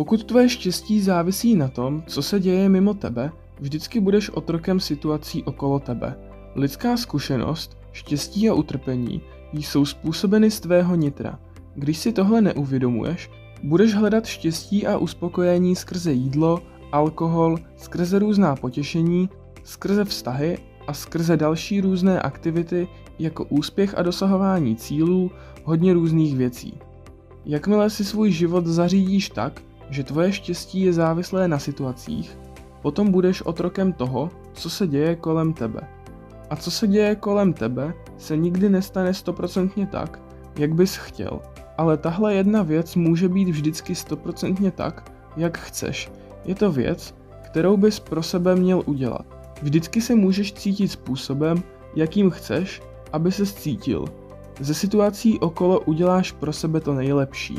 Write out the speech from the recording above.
Pokud tvoje štěstí závisí na tom, co se děje mimo tebe, vždycky budeš otrokem situací okolo tebe. Lidská zkušenost, štěstí a utrpení jsou způsobeny z tvého nitra. Když si tohle neuvědomuješ, budeš hledat štěstí a uspokojení skrze jídlo, alkohol, skrze různá potěšení, skrze vztahy a skrze další různé aktivity jako úspěch a dosahování cílů, hodně různých věcí. Jakmile si svůj život zařídíš tak, že tvoje štěstí je závislé na situacích, potom budeš otrokem toho, co se děje kolem tebe. A co se děje kolem tebe, se nikdy nestane stoprocentně tak, jak bys chtěl. Ale tahle jedna věc může být vždycky stoprocentně tak, jak chceš. Je to věc, kterou bys pro sebe měl udělat. Vždycky se můžeš cítit způsobem, jakým chceš, aby se cítil. Ze situací okolo uděláš pro sebe to nejlepší.